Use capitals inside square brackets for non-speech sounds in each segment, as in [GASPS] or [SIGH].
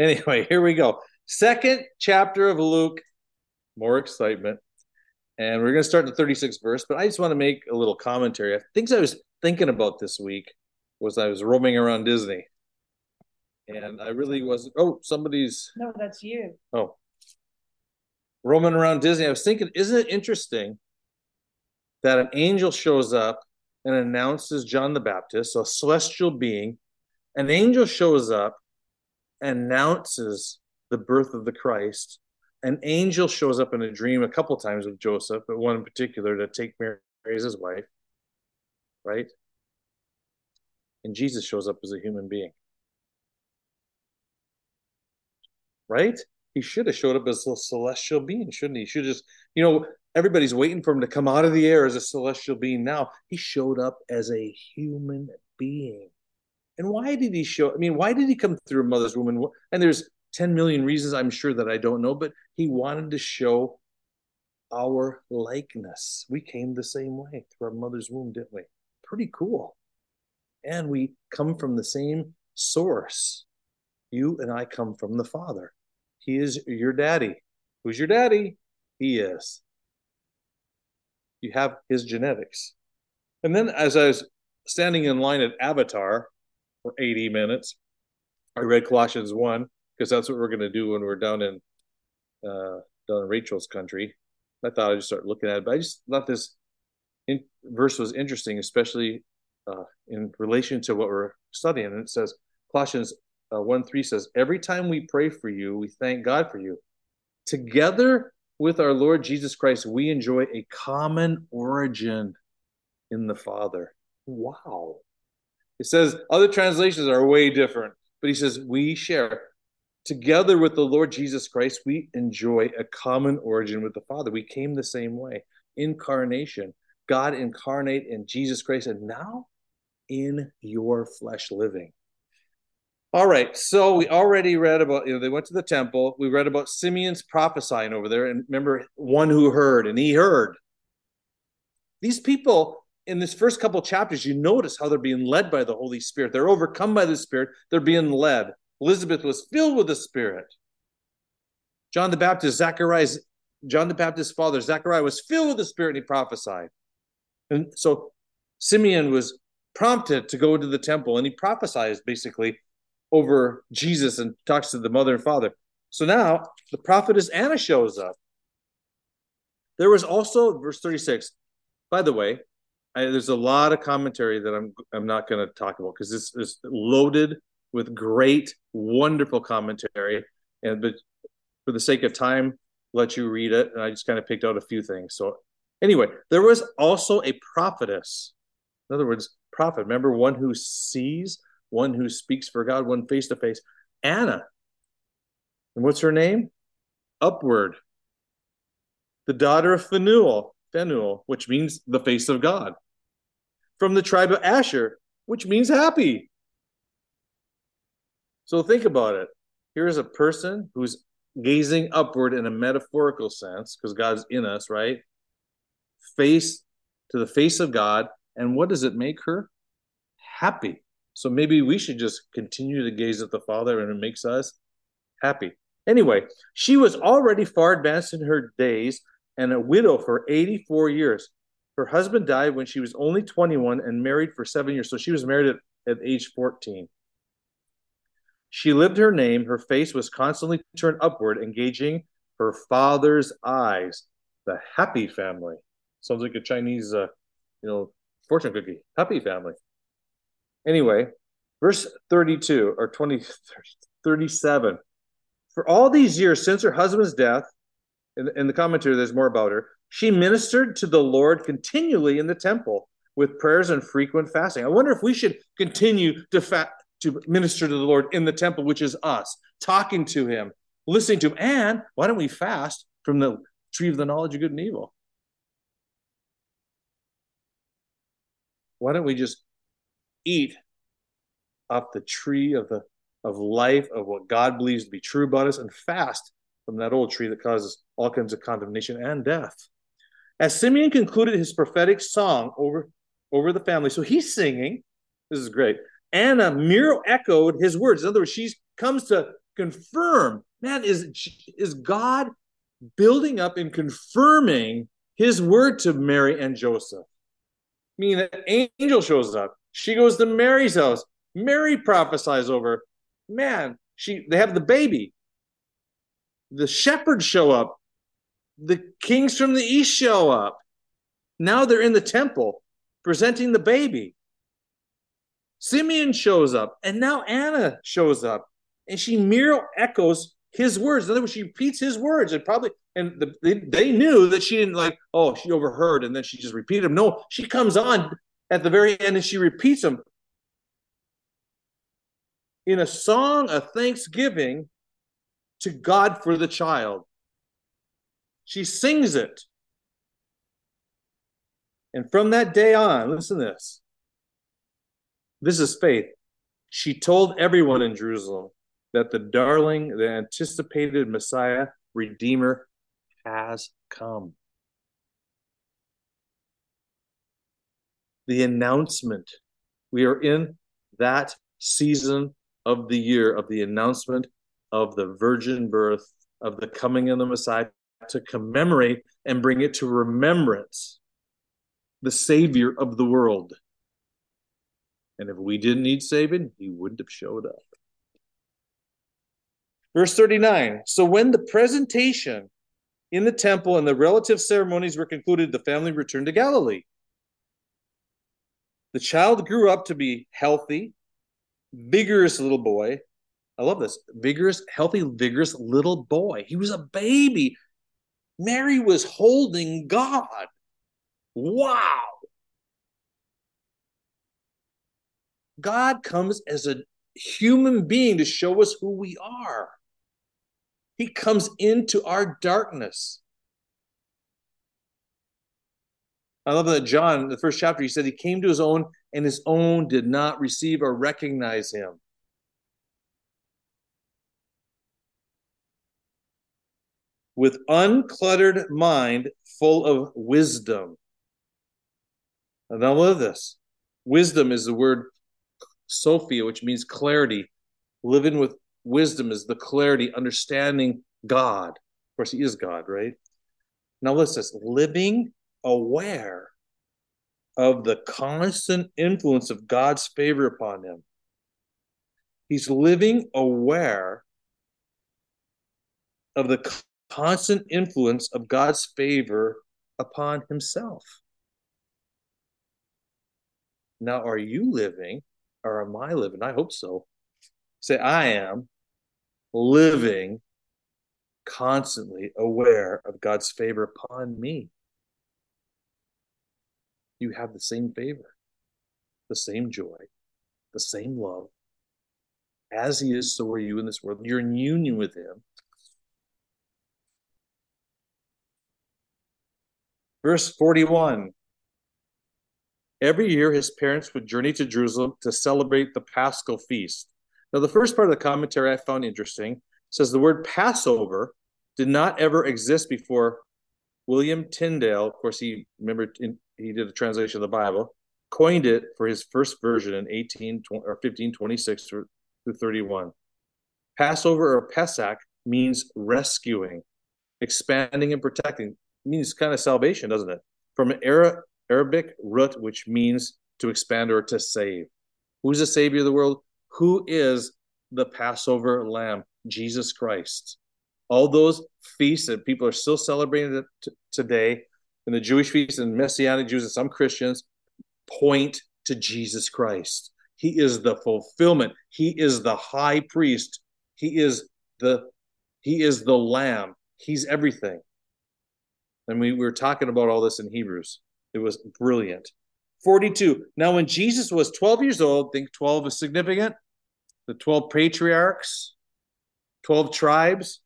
Anyway, [LAUGHS] here we go. Second chapter of Luke, more excitement. And we're going to start in the 36th verse, but I just want to make a little commentary. Things I was thinking about this week was I was roaming around Disney. And I really wasn't. Oh, somebody's. No, that's you. Oh. Roaming around Disney. I was thinking, isn't it interesting that an angel shows up and announces John the Baptist, a celestial being? An angel shows up announces the birth of the Christ. An angel shows up in a dream a couple times with Joseph, but one in particular to take Mary as his wife, right? And Jesus shows up as a human being. Right? He should have showed up as a celestial being, shouldn't he? He should just, you know, everybody's waiting for him to come out of the air as a celestial being. Now he showed up as a human being. And why did he show? I mean, why did he come through a mother's womb? And, and there's 10 million reasons I'm sure that I don't know, but he wanted to show our likeness. We came the same way through our mother's womb, didn't we? Pretty cool. And we come from the same source. You and I come from the Father. He is your daddy. Who's your daddy? He is. You have his genetics. And then as I was standing in line at Avatar, for 80 minutes. I read Colossians 1 because that's what we're going to do when we're down in uh, down in Rachel's country. I thought I'd just start looking at it, but I just thought this in, verse was interesting, especially uh, in relation to what we're studying. And it says, Colossians uh, 1 3 says, Every time we pray for you, we thank God for you. Together with our Lord Jesus Christ, we enjoy a common origin in the Father. Wow. It says other translations are way different, but he says we share together with the Lord Jesus Christ. We enjoy a common origin with the Father. We came the same way. Incarnation, God incarnate in Jesus Christ, and now in your flesh living. All right, so we already read about, you know, they went to the temple. We read about Simeon's prophesying over there. And remember, one who heard, and he heard. These people in this first couple chapters, you notice how they're being led by the Holy Spirit. They're overcome by the Spirit, they're being led. Elizabeth was filled with the Spirit. John the Baptist, Zacharias, John the Baptist's father, Zachariah, was filled with the Spirit and he prophesied. And so Simeon was prompted to go to the temple and he prophesies basically over Jesus and talks to the mother and father. So now the prophetess Anna shows up. There was also, verse 36, by the way, I, there's a lot of commentary that I'm I'm not going to talk about because this is loaded with great, wonderful commentary. And but for the sake of time, let you read it. And I just kind of picked out a few things. So anyway, there was also a prophetess. In other words, prophet. Remember, one who sees, one who speaks for God, one face to face. Anna. And what's her name? Upward. The daughter of Phanuel. Phanuel, which means the face of God. From the tribe of Asher, which means happy. So think about it. Here's a person who's gazing upward in a metaphorical sense, because God's in us, right? Face to the face of God. And what does it make her? Happy. So maybe we should just continue to gaze at the Father and it makes us happy. Anyway, she was already far advanced in her days and a widow for 84 years. Her husband died when she was only 21 and married for seven years. So she was married at, at age 14. She lived her name. Her face was constantly turned upward, engaging her father's eyes. The happy family. Sounds like a Chinese, uh, you know, fortune cookie. Happy family. Anyway, verse 32 or 20, [LAUGHS] 37. For all these years since her husband's death, in, in the commentary, there's more about her. She ministered to the Lord continually in the temple with prayers and frequent fasting. I wonder if we should continue to fa- to minister to the Lord in the temple, which is us, talking to Him, listening to Him, and why don't we fast from the tree of the knowledge of good and evil? Why don't we just eat off the tree of the of life of what God believes to be true about us and fast from that old tree that causes all kinds of condemnation and death. As Simeon concluded his prophetic song over, over the family, so he's singing. This is great. Anna mirror echoed his words. In other words, she comes to confirm. Man, is is God building up and confirming his word to Mary and Joseph? Meaning an angel shows up. She goes to Mary's house. Mary prophesies over. Man, she they have the baby. The shepherds show up. The kings from the east show up. Now they're in the temple presenting the baby. Simeon shows up, and now Anna shows up, and she mirror echoes his words. In other words, she repeats his words, and probably and the, they, they knew that she didn't like. Oh, she overheard, and then she just repeated them. No, she comes on at the very end and she repeats them in a song of thanksgiving to God for the child. She sings it. And from that day on, listen to this. This is faith. She told everyone in Jerusalem that the darling, the anticipated Messiah, Redeemer, has come. The announcement. We are in that season of the year of the announcement of the virgin birth, of the coming of the Messiah, to commemorate and bring it to remembrance the Savior of the world. And if we didn't need saving, he wouldn't have showed up. Verse 39 So when the presentation in the temple and the relative ceremonies were concluded, the family returned to Galilee. The child grew up to be healthy, vigorous little boy. I love this vigorous, healthy, vigorous little boy. He was a baby. Mary was holding God. Wow. God comes as a human being to show us who we are. He comes into our darkness. I love that John, the first chapter, he said he came to his own, and his own did not receive or recognize him. With uncluttered mind, full of wisdom. And now love this. Wisdom is the word Sophia, which means clarity. Living with wisdom is the clarity, understanding God. Of course, He is God, right? Now, listen, living aware of the constant influence of God's favor upon him. He's living aware of the constant influence of God's favor upon himself. Now, are you living, or am I living? I hope so. Say, I am living constantly aware of God's favor upon me you have the same favor, the same joy, the same love. As He is, so are you in this world. You're in union with Him. Verse 41 Every year, his parents would journey to Jerusalem to celebrate the Paschal feast. Now, the first part of the commentary I found interesting says the word Passover did not ever exist before William Tyndale. Of course, he remember he did a translation of the Bible, coined it for his first version in 18 or 1526 through 31. Passover or Pesach means rescuing, expanding, and protecting. Means kind of salvation, doesn't it? From an Arabic root, which means to expand or to save. Who's the Savior of the world? Who is the Passover lamb? Jesus Christ. All those feasts that people are still celebrating today and the Jewish feasts and Messianic Jews and some Christians point to Jesus Christ. He is the fulfillment. He is the high priest. He is the he is the lamb. He's everything. And we, we were talking about all this in Hebrews. It was brilliant. 42. Now, when Jesus was 12 years old, think 12 is significant. The 12 patriarchs, 12 tribes,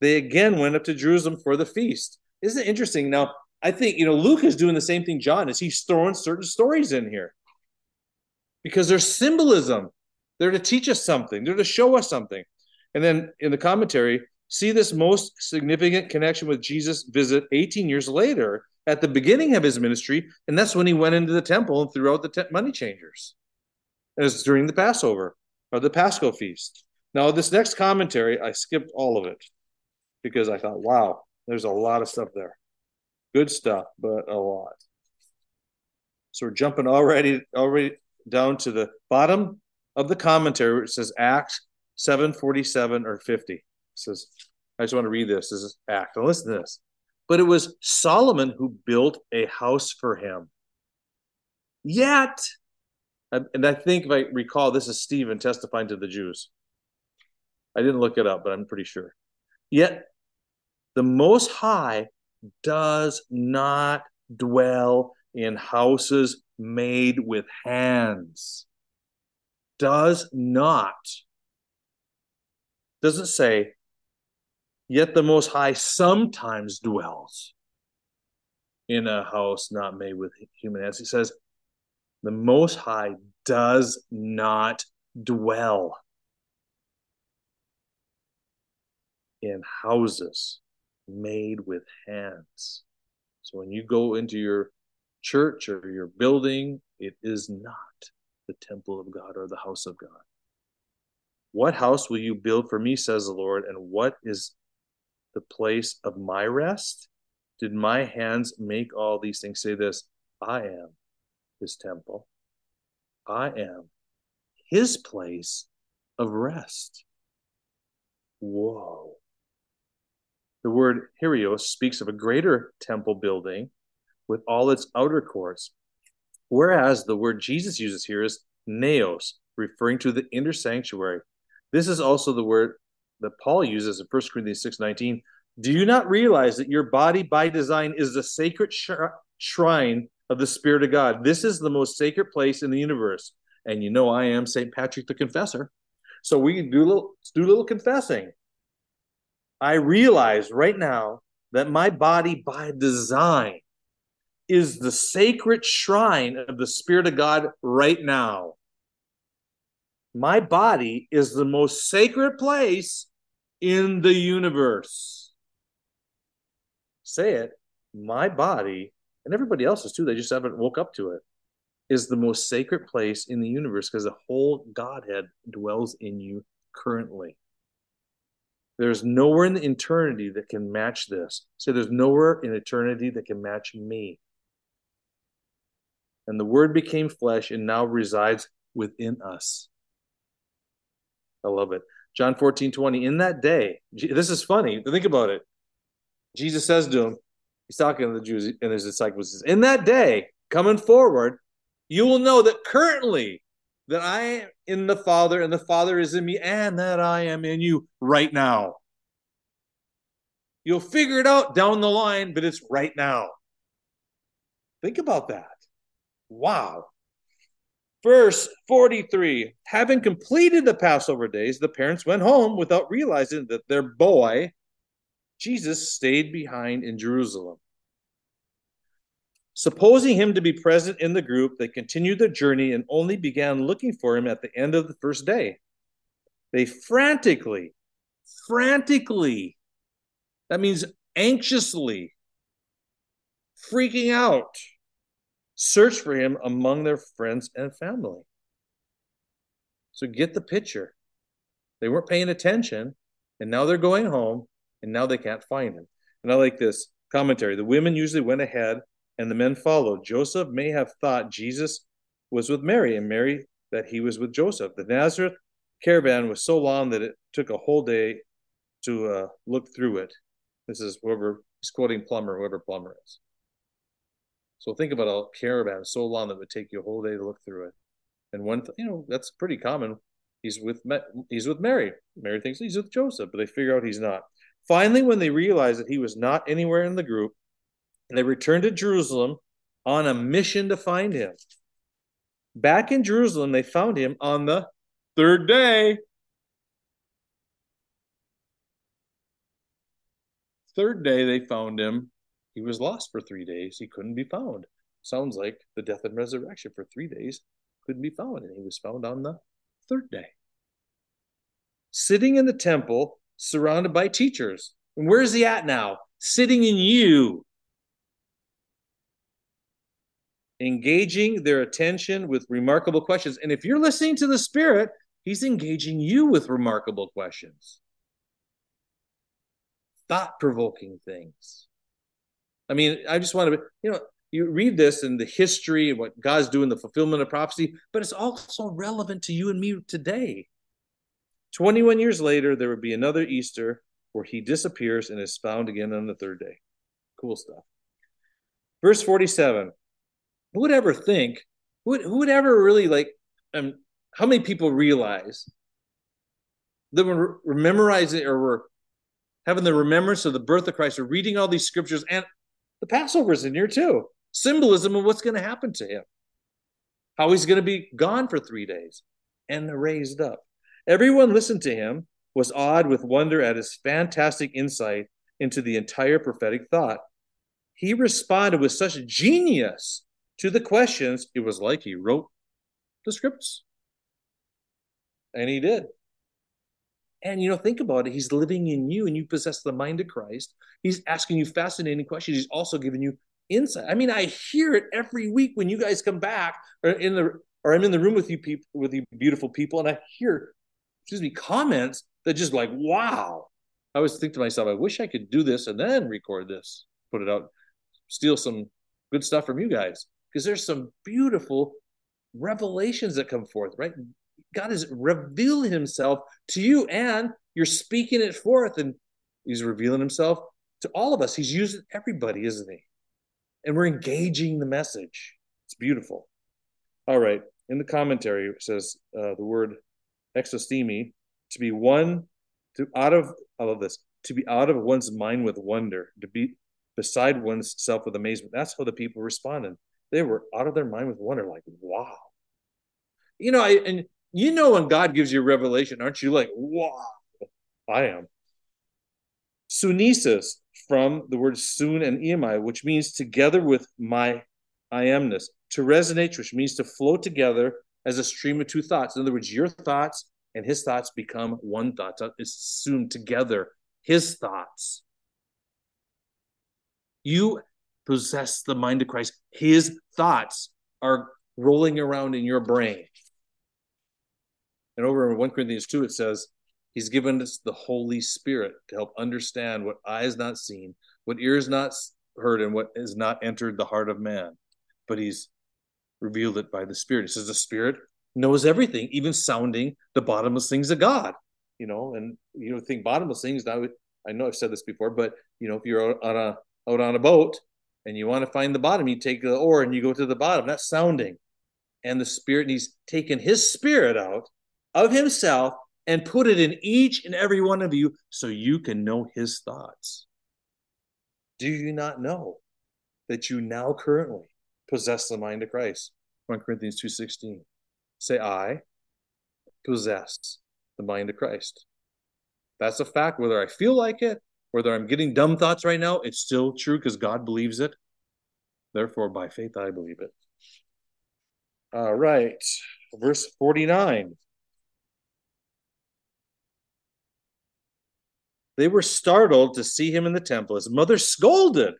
they again went up to Jerusalem for the feast. Isn't it interesting? Now, I think you know Luke is doing the same thing John is. He's throwing certain stories in here because there's symbolism. They're to teach us something. They're to show us something. And then in the commentary, see this most significant connection with Jesus' visit 18 years later at the beginning of his ministry, and that's when he went into the temple and threw out the te- money changers. It was during the Passover or the Paschal feast. Now, this next commentary, I skipped all of it because I thought, wow, there's a lot of stuff there. Good stuff, but a lot. So we're jumping already already down to the bottom of the commentary it says Acts 747 or 50. Says, I just want to read this. This is Act. Now listen to this. But it was Solomon who built a house for him. Yet, and I think if I recall, this is Stephen testifying to the Jews. I didn't look it up, but I'm pretty sure. Yet the Most High does not dwell in houses made with hands. Does not. Doesn't say, yet the Most High sometimes dwells in a house not made with human hands. He says, the Most High does not dwell in houses made with hands. So when you go into your church or your building, it is not the temple of God or the house of God. What house will you build for me, says the Lord, and what is the place of my rest? Did my hands make all these things? Say this I am his temple, I am his place of rest. Whoa. The word Hieros speaks of a greater temple building with all its outer courts, whereas the word Jesus uses here is naos, referring to the inner sanctuary. This is also the word that Paul uses in 1 Corinthians 6:19. Do you not realize that your body by design is the sacred sh- shrine of the Spirit of God? This is the most sacred place in the universe. And you know I am St. Patrick the Confessor. So we can do a little, do a little confessing. I realize right now that my body by design is the sacred shrine of the Spirit of God right now. My body is the most sacred place in the universe. Say it. My body, and everybody else's too, they just haven't woke up to it, is the most sacred place in the universe because the whole Godhead dwells in you currently. There's nowhere in the eternity that can match this. So there's nowhere in eternity that can match me. And the word became flesh and now resides within us. I love it. John 14, 20. In that day, this is funny. Think about it. Jesus says to him, he's talking to the Jews and his disciples, says, In that day, coming forward, you will know that currently that I am in the Father and the Father is in me and that I am in you right now. You'll figure it out down the line, but it's right now. Think about that. Wow. Verse 43 Having completed the Passover days, the parents went home without realizing that their boy, Jesus, stayed behind in Jerusalem. Supposing him to be present in the group, they continued their journey and only began looking for him at the end of the first day. They frantically, frantically, that means anxiously, freaking out, searched for him among their friends and family. So get the picture. They weren't paying attention, and now they're going home, and now they can't find him. And I like this commentary. The women usually went ahead and the men followed. Joseph may have thought Jesus was with Mary, and Mary that he was with Joseph. The Nazareth caravan was so long that it took a whole day to uh, look through it. This is whoever he's quoting Plummer, whoever Plummer is. So think about a caravan so long that would take you a whole day to look through it. And one, th- you know, that's pretty common. He's with he's with Mary. Mary thinks he's with Joseph, but they figure out he's not. Finally, when they realized that he was not anywhere in the group, they returned to Jerusalem on a mission to find him. Back in Jerusalem, they found him on the third day. Third day, they found him. He was lost for three days. He couldn't be found. Sounds like the death and resurrection for three days couldn't be found, and he was found on the third day. Sitting in the temple, surrounded by teachers. And where is he at now? Sitting in you, engaging their attention with remarkable questions. And if you're listening to the Spirit, He's engaging you with remarkable questions, thought provoking things. I mean, I just want to, you know, you read this in the history and what God's doing, the fulfillment of prophecy, but it's also relevant to you and me today. 21 years later, there would be another Easter where he disappears and is found again on the third day. Cool stuff. Verse 47. Who would ever think, who would, who would ever really like, um, how many people realize that we're, we're memorizing or we're having the remembrance of the birth of Christ, or reading all these scriptures, and the Passover is in here too. Symbolism of what's going to happen to him, how he's going to be gone for three days and raised up. Everyone listened to him, was awed with wonder at his fantastic insight into the entire prophetic thought. He responded with such genius to the questions, it was like he wrote the scripts. And he did. And you know, think about it. He's living in you and you possess the mind of Christ. He's asking you fascinating questions. He's also giving you insight. I mean, I hear it every week when you guys come back or in the or I'm in the room with you people with you beautiful people, and I hear, excuse me, comments that just like, wow. I always think to myself, I wish I could do this and then record this, put it out, steal some good stuff from you guys. Because there's some beautiful revelations that come forth, right? God is revealing himself to you and you're speaking it forth and he's revealing himself to all of us. He's using everybody, isn't he? And we're engaging the message. It's beautiful. All right. In the commentary, it says uh, the word exostemi to be one to out of all of this to be out of one's mind with wonder to be beside one's self with amazement that's how the people responded they were out of their mind with wonder like wow you know I, and you know when god gives you revelation aren't you like wow i am sunesis from the word sun and emi which means together with my i amness to resonate which means to flow together as a stream of two thoughts in other words your thoughts and his thoughts become one thought. It's soon together. His thoughts. You possess the mind of Christ. His thoughts are rolling around in your brain. And over in 1 Corinthians 2, it says, He's given us the Holy Spirit to help understand what eye has not seen, what ear has not heard, and what has not entered the heart of man. But He's revealed it by the Spirit. It says the Spirit knows everything, even sounding the bottomless things of God. You know, and you know, think bottomless things. Now, I know I've said this before, but you know, if you're on a out on a boat and you want to find the bottom, you take the oar and you go to the bottom. That's sounding, and the Spirit. And He's taken His Spirit out of Himself and put it in each and every one of you, so you can know His thoughts. Do you not know that you now currently possess the mind of Christ? 1 Corinthians two sixteen say, I possess the mind of Christ. That's a fact, whether I feel like it, whether I'm getting dumb thoughts right now, it's still true because God believes it. Therefore, by faith, I believe it. All right, verse 49. They were startled to see him in the temple. His mother scolded,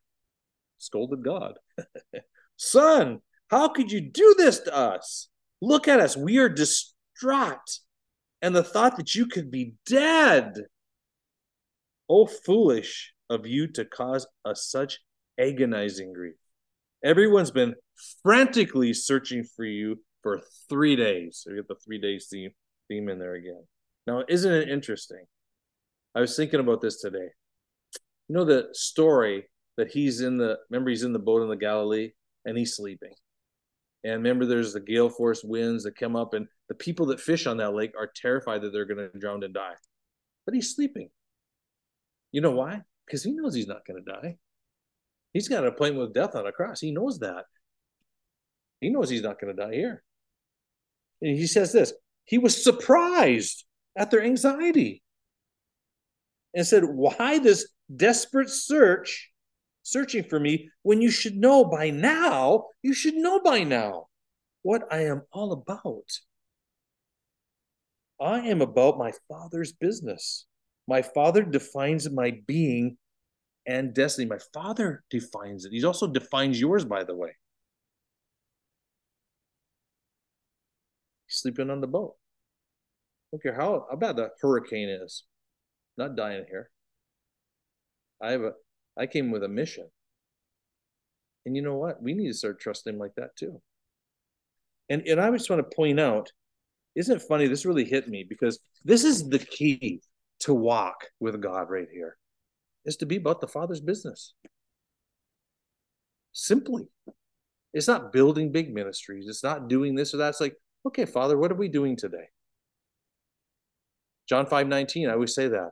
scolded God. [LAUGHS] Son, how could you do this to us? Look at us. We are distraught. And the thought that you could be dead. Oh, foolish of you to cause us such agonizing grief. Everyone's been frantically searching for you for three days. So you get the three days theme, theme in there again. Now, isn't it interesting? I was thinking about this today. You know the story that he's in the remember he's in the boat in the Galilee and he's sleeping. And remember, there's the gale force winds that come up, and the people that fish on that lake are terrified that they're going to drown and die. But he's sleeping. You know why? Because he knows he's not going to die. He's got an appointment with death on a cross. He knows that. He knows he's not going to die here. And he says this He was surprised at their anxiety and said, Why this desperate search searching for me when you should know by now, you should know by now what I am all about. I am about my Father's business. My Father defines my being and destiny. My Father defines it. He also defines yours, by the way. Sleeping on the boat. don't care how, how bad the hurricane is. Not dying here. I have a I came with a mission. And you know what? We need to start trusting him like that too. And and I just want to point out, isn't it funny? This really hit me because this is the key to walk with God right here, is to be about the Father's business. Simply. It's not building big ministries. It's not doing this or that. It's like, okay, Father, what are we doing today? John 5 19, I always say that.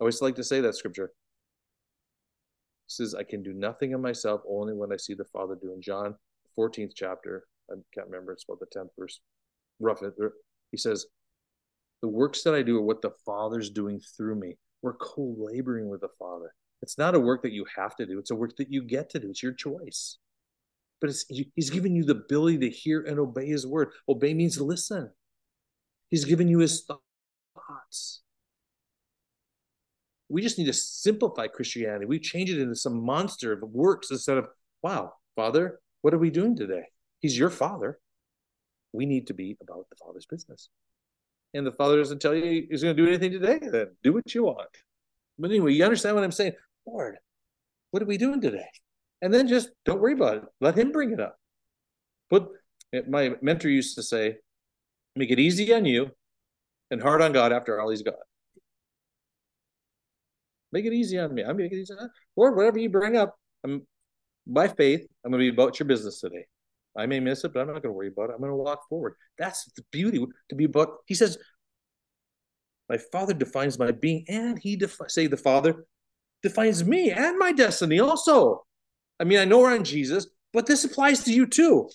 I always like to say that scripture. It says, I can do nothing of myself, only when I see the Father do. In John 14th chapter, I can't remember, it's about the 10th verse, rough it. Er, he says, The works that I do are what the Father's doing through me. We're co laboring with the Father. It's not a work that you have to do, it's a work that you get to do. It's your choice. But he's giving you the ability to hear and obey his word. Obey means listen. He's given you his thoughts. We just need to simplify Christianity. We change it into some monster of works instead of, wow, Father, what are we doing today? He's your Father. We need to be about the Father's business. And the Father doesn't tell you he's going to do anything today, then do what you want. But anyway, you understand what I'm saying? Lord, what are we doing today? And then just don't worry about it. Let him bring it up. Put my mentor used to say, make it easy on you and hard on God after all he's got. Make it easy on me. I'm make it easy uh, on Lord, whatever you bring up, I'm by faith, I'm gonna be about your business today. I may miss it, but I'm not gonna worry about it. I'm gonna walk forward. That's the beauty to be about. He says, My father defines my being, and he defi- say the Father defines me and my destiny also. I mean, I know we're on Jesus, but this applies to you too.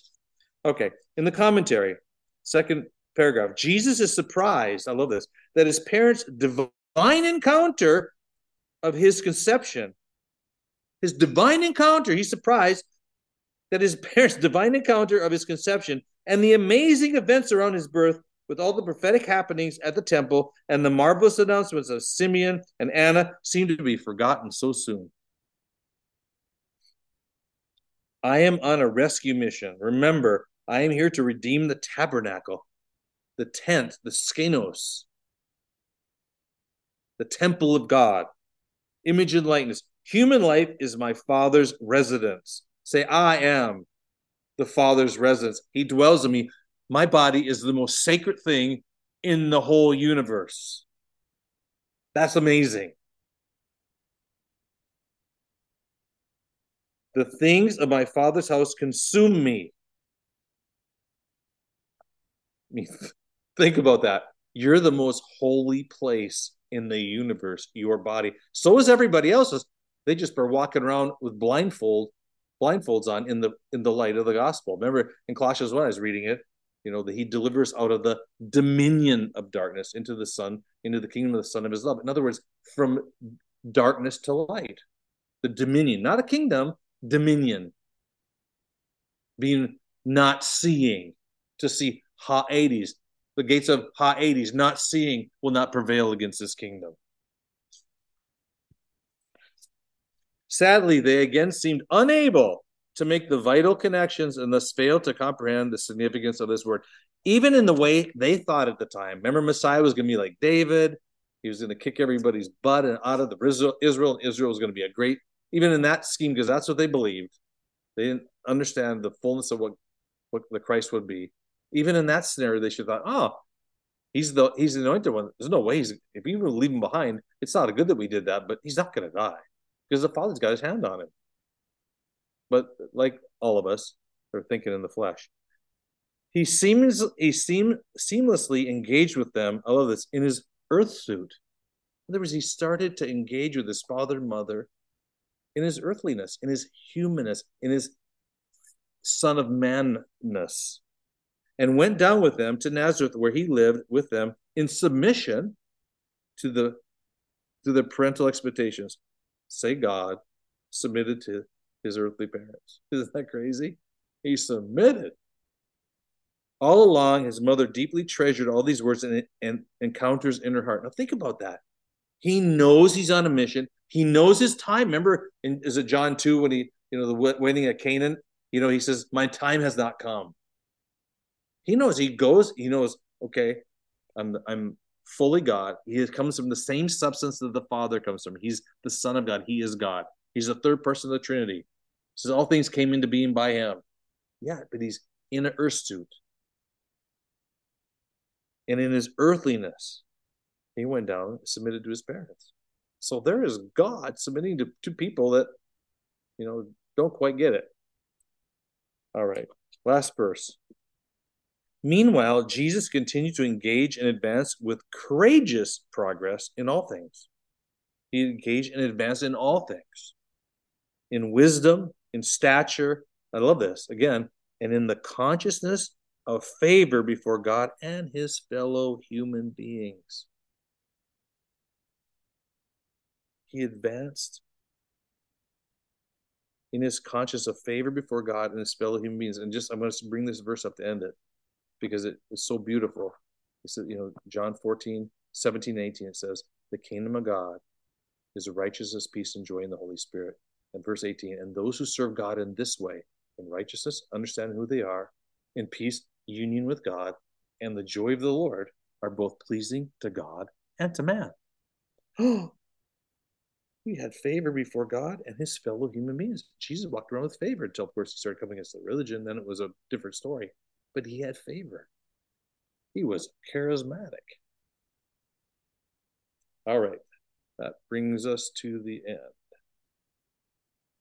Okay, in the commentary, second paragraph, Jesus is surprised, I love this, that his parents' divine encounter of his conception, his divine encounter, he's surprised that his [LAUGHS] parents' divine encounter of his conception and the amazing events around his birth with all the prophetic happenings at the temple and the marvelous announcements of Simeon and Anna seem to be forgotten so soon. I am on a rescue mission. Remember, I am here to redeem the tabernacle, the tent, the skenos, the temple of God, image and likeness. Human life is my Father's residence. Say, I am the Father's residence. He dwells in me. My body is the most sacred thing in the whole universe. That's amazing. The things of my father's house consume me. I [LAUGHS] mean, think about that. You're the most holy place in the universe, your body. So is everybody else's. They just are walking around with blindfold, blindfolds on in the in the light of the gospel. Remember in Colossians 1, I was reading it, you know, that he delivers out of the dominion of darkness into the sun, into the kingdom of the Son of his love. In other words, from darkness to light. The dominion, not a kingdom, dominion. Being not seeing to see Hades. The gates of Hades, not seeing, will not prevail against this kingdom. Sadly, they again seemed unable to make the vital connections and thus failed to comprehend the significance of this word, even in the way they thought at the time. Remember, Messiah was going to be like David. He was going to kick everybody's butt and out of the Israel. Israel, Israel was going to be a great even in that scheme, because that's what they believed. They didn't understand the fullness of what what the Christ would be. Even in that scenario, they should have thought, oh, he's the he's the anointed one. There's no way he's if we were leave him behind, it's not good that we did that, but he's not gonna die. Because the Father's got his hand on him. But like all of us, they're thinking in the flesh. He seems he seemed seamlessly engaged with them. I love this in his earth suit. In other words, he started to engage with his father and mother in his earthliness, in his humanness, in his son of manness, and went down with them to Nazareth, where he lived with them in submission to the to the parental expectations. Say God submitted to his earthly parents. [LAUGHS] Isn't that crazy? He submitted. All along, his mother deeply treasured all these words and, and encounters in her heart. Now, think about that. He knows he's on a mission. He knows his time. Remember, in, is it John 2 when he, you know, the wedding at Canaan? You know, he says, My time has not come. He knows he goes, he knows, okay, I'm I'm fully God. He comes from the same substance that the Father comes from. He's the Son of God. He is God. He's the third person of the Trinity. Says all things came into being by him. Yeah, but he's in an earth suit. And in his earthliness, he went down submitted to his parents. So there is God submitting to, to people that, you know, don't quite get it. All right, last verse. Meanwhile, Jesus continued to engage and advance with courageous progress in all things. He engaged and advanced in all things in wisdom, in stature. I love this again, and in the consciousness of favor before God and his fellow human beings. He advanced in his conscience of favor before God and his fellow human beings. And just I'm going to bring this verse up to end it because it is so beautiful. It says, you know, John 14, 17, 18, it says, the kingdom of God is righteousness, peace, and joy in the Holy Spirit. And verse 18, and those who serve God in this way, in righteousness, understanding who they are, in peace, union with God, and the joy of the Lord are both pleasing to God and to man. [GASPS] he had favor before God and his fellow human beings. Jesus walked around with favor until, of course, he started coming against the religion. Then it was a different story but he had favor. He was charismatic. All right, that brings us to the end.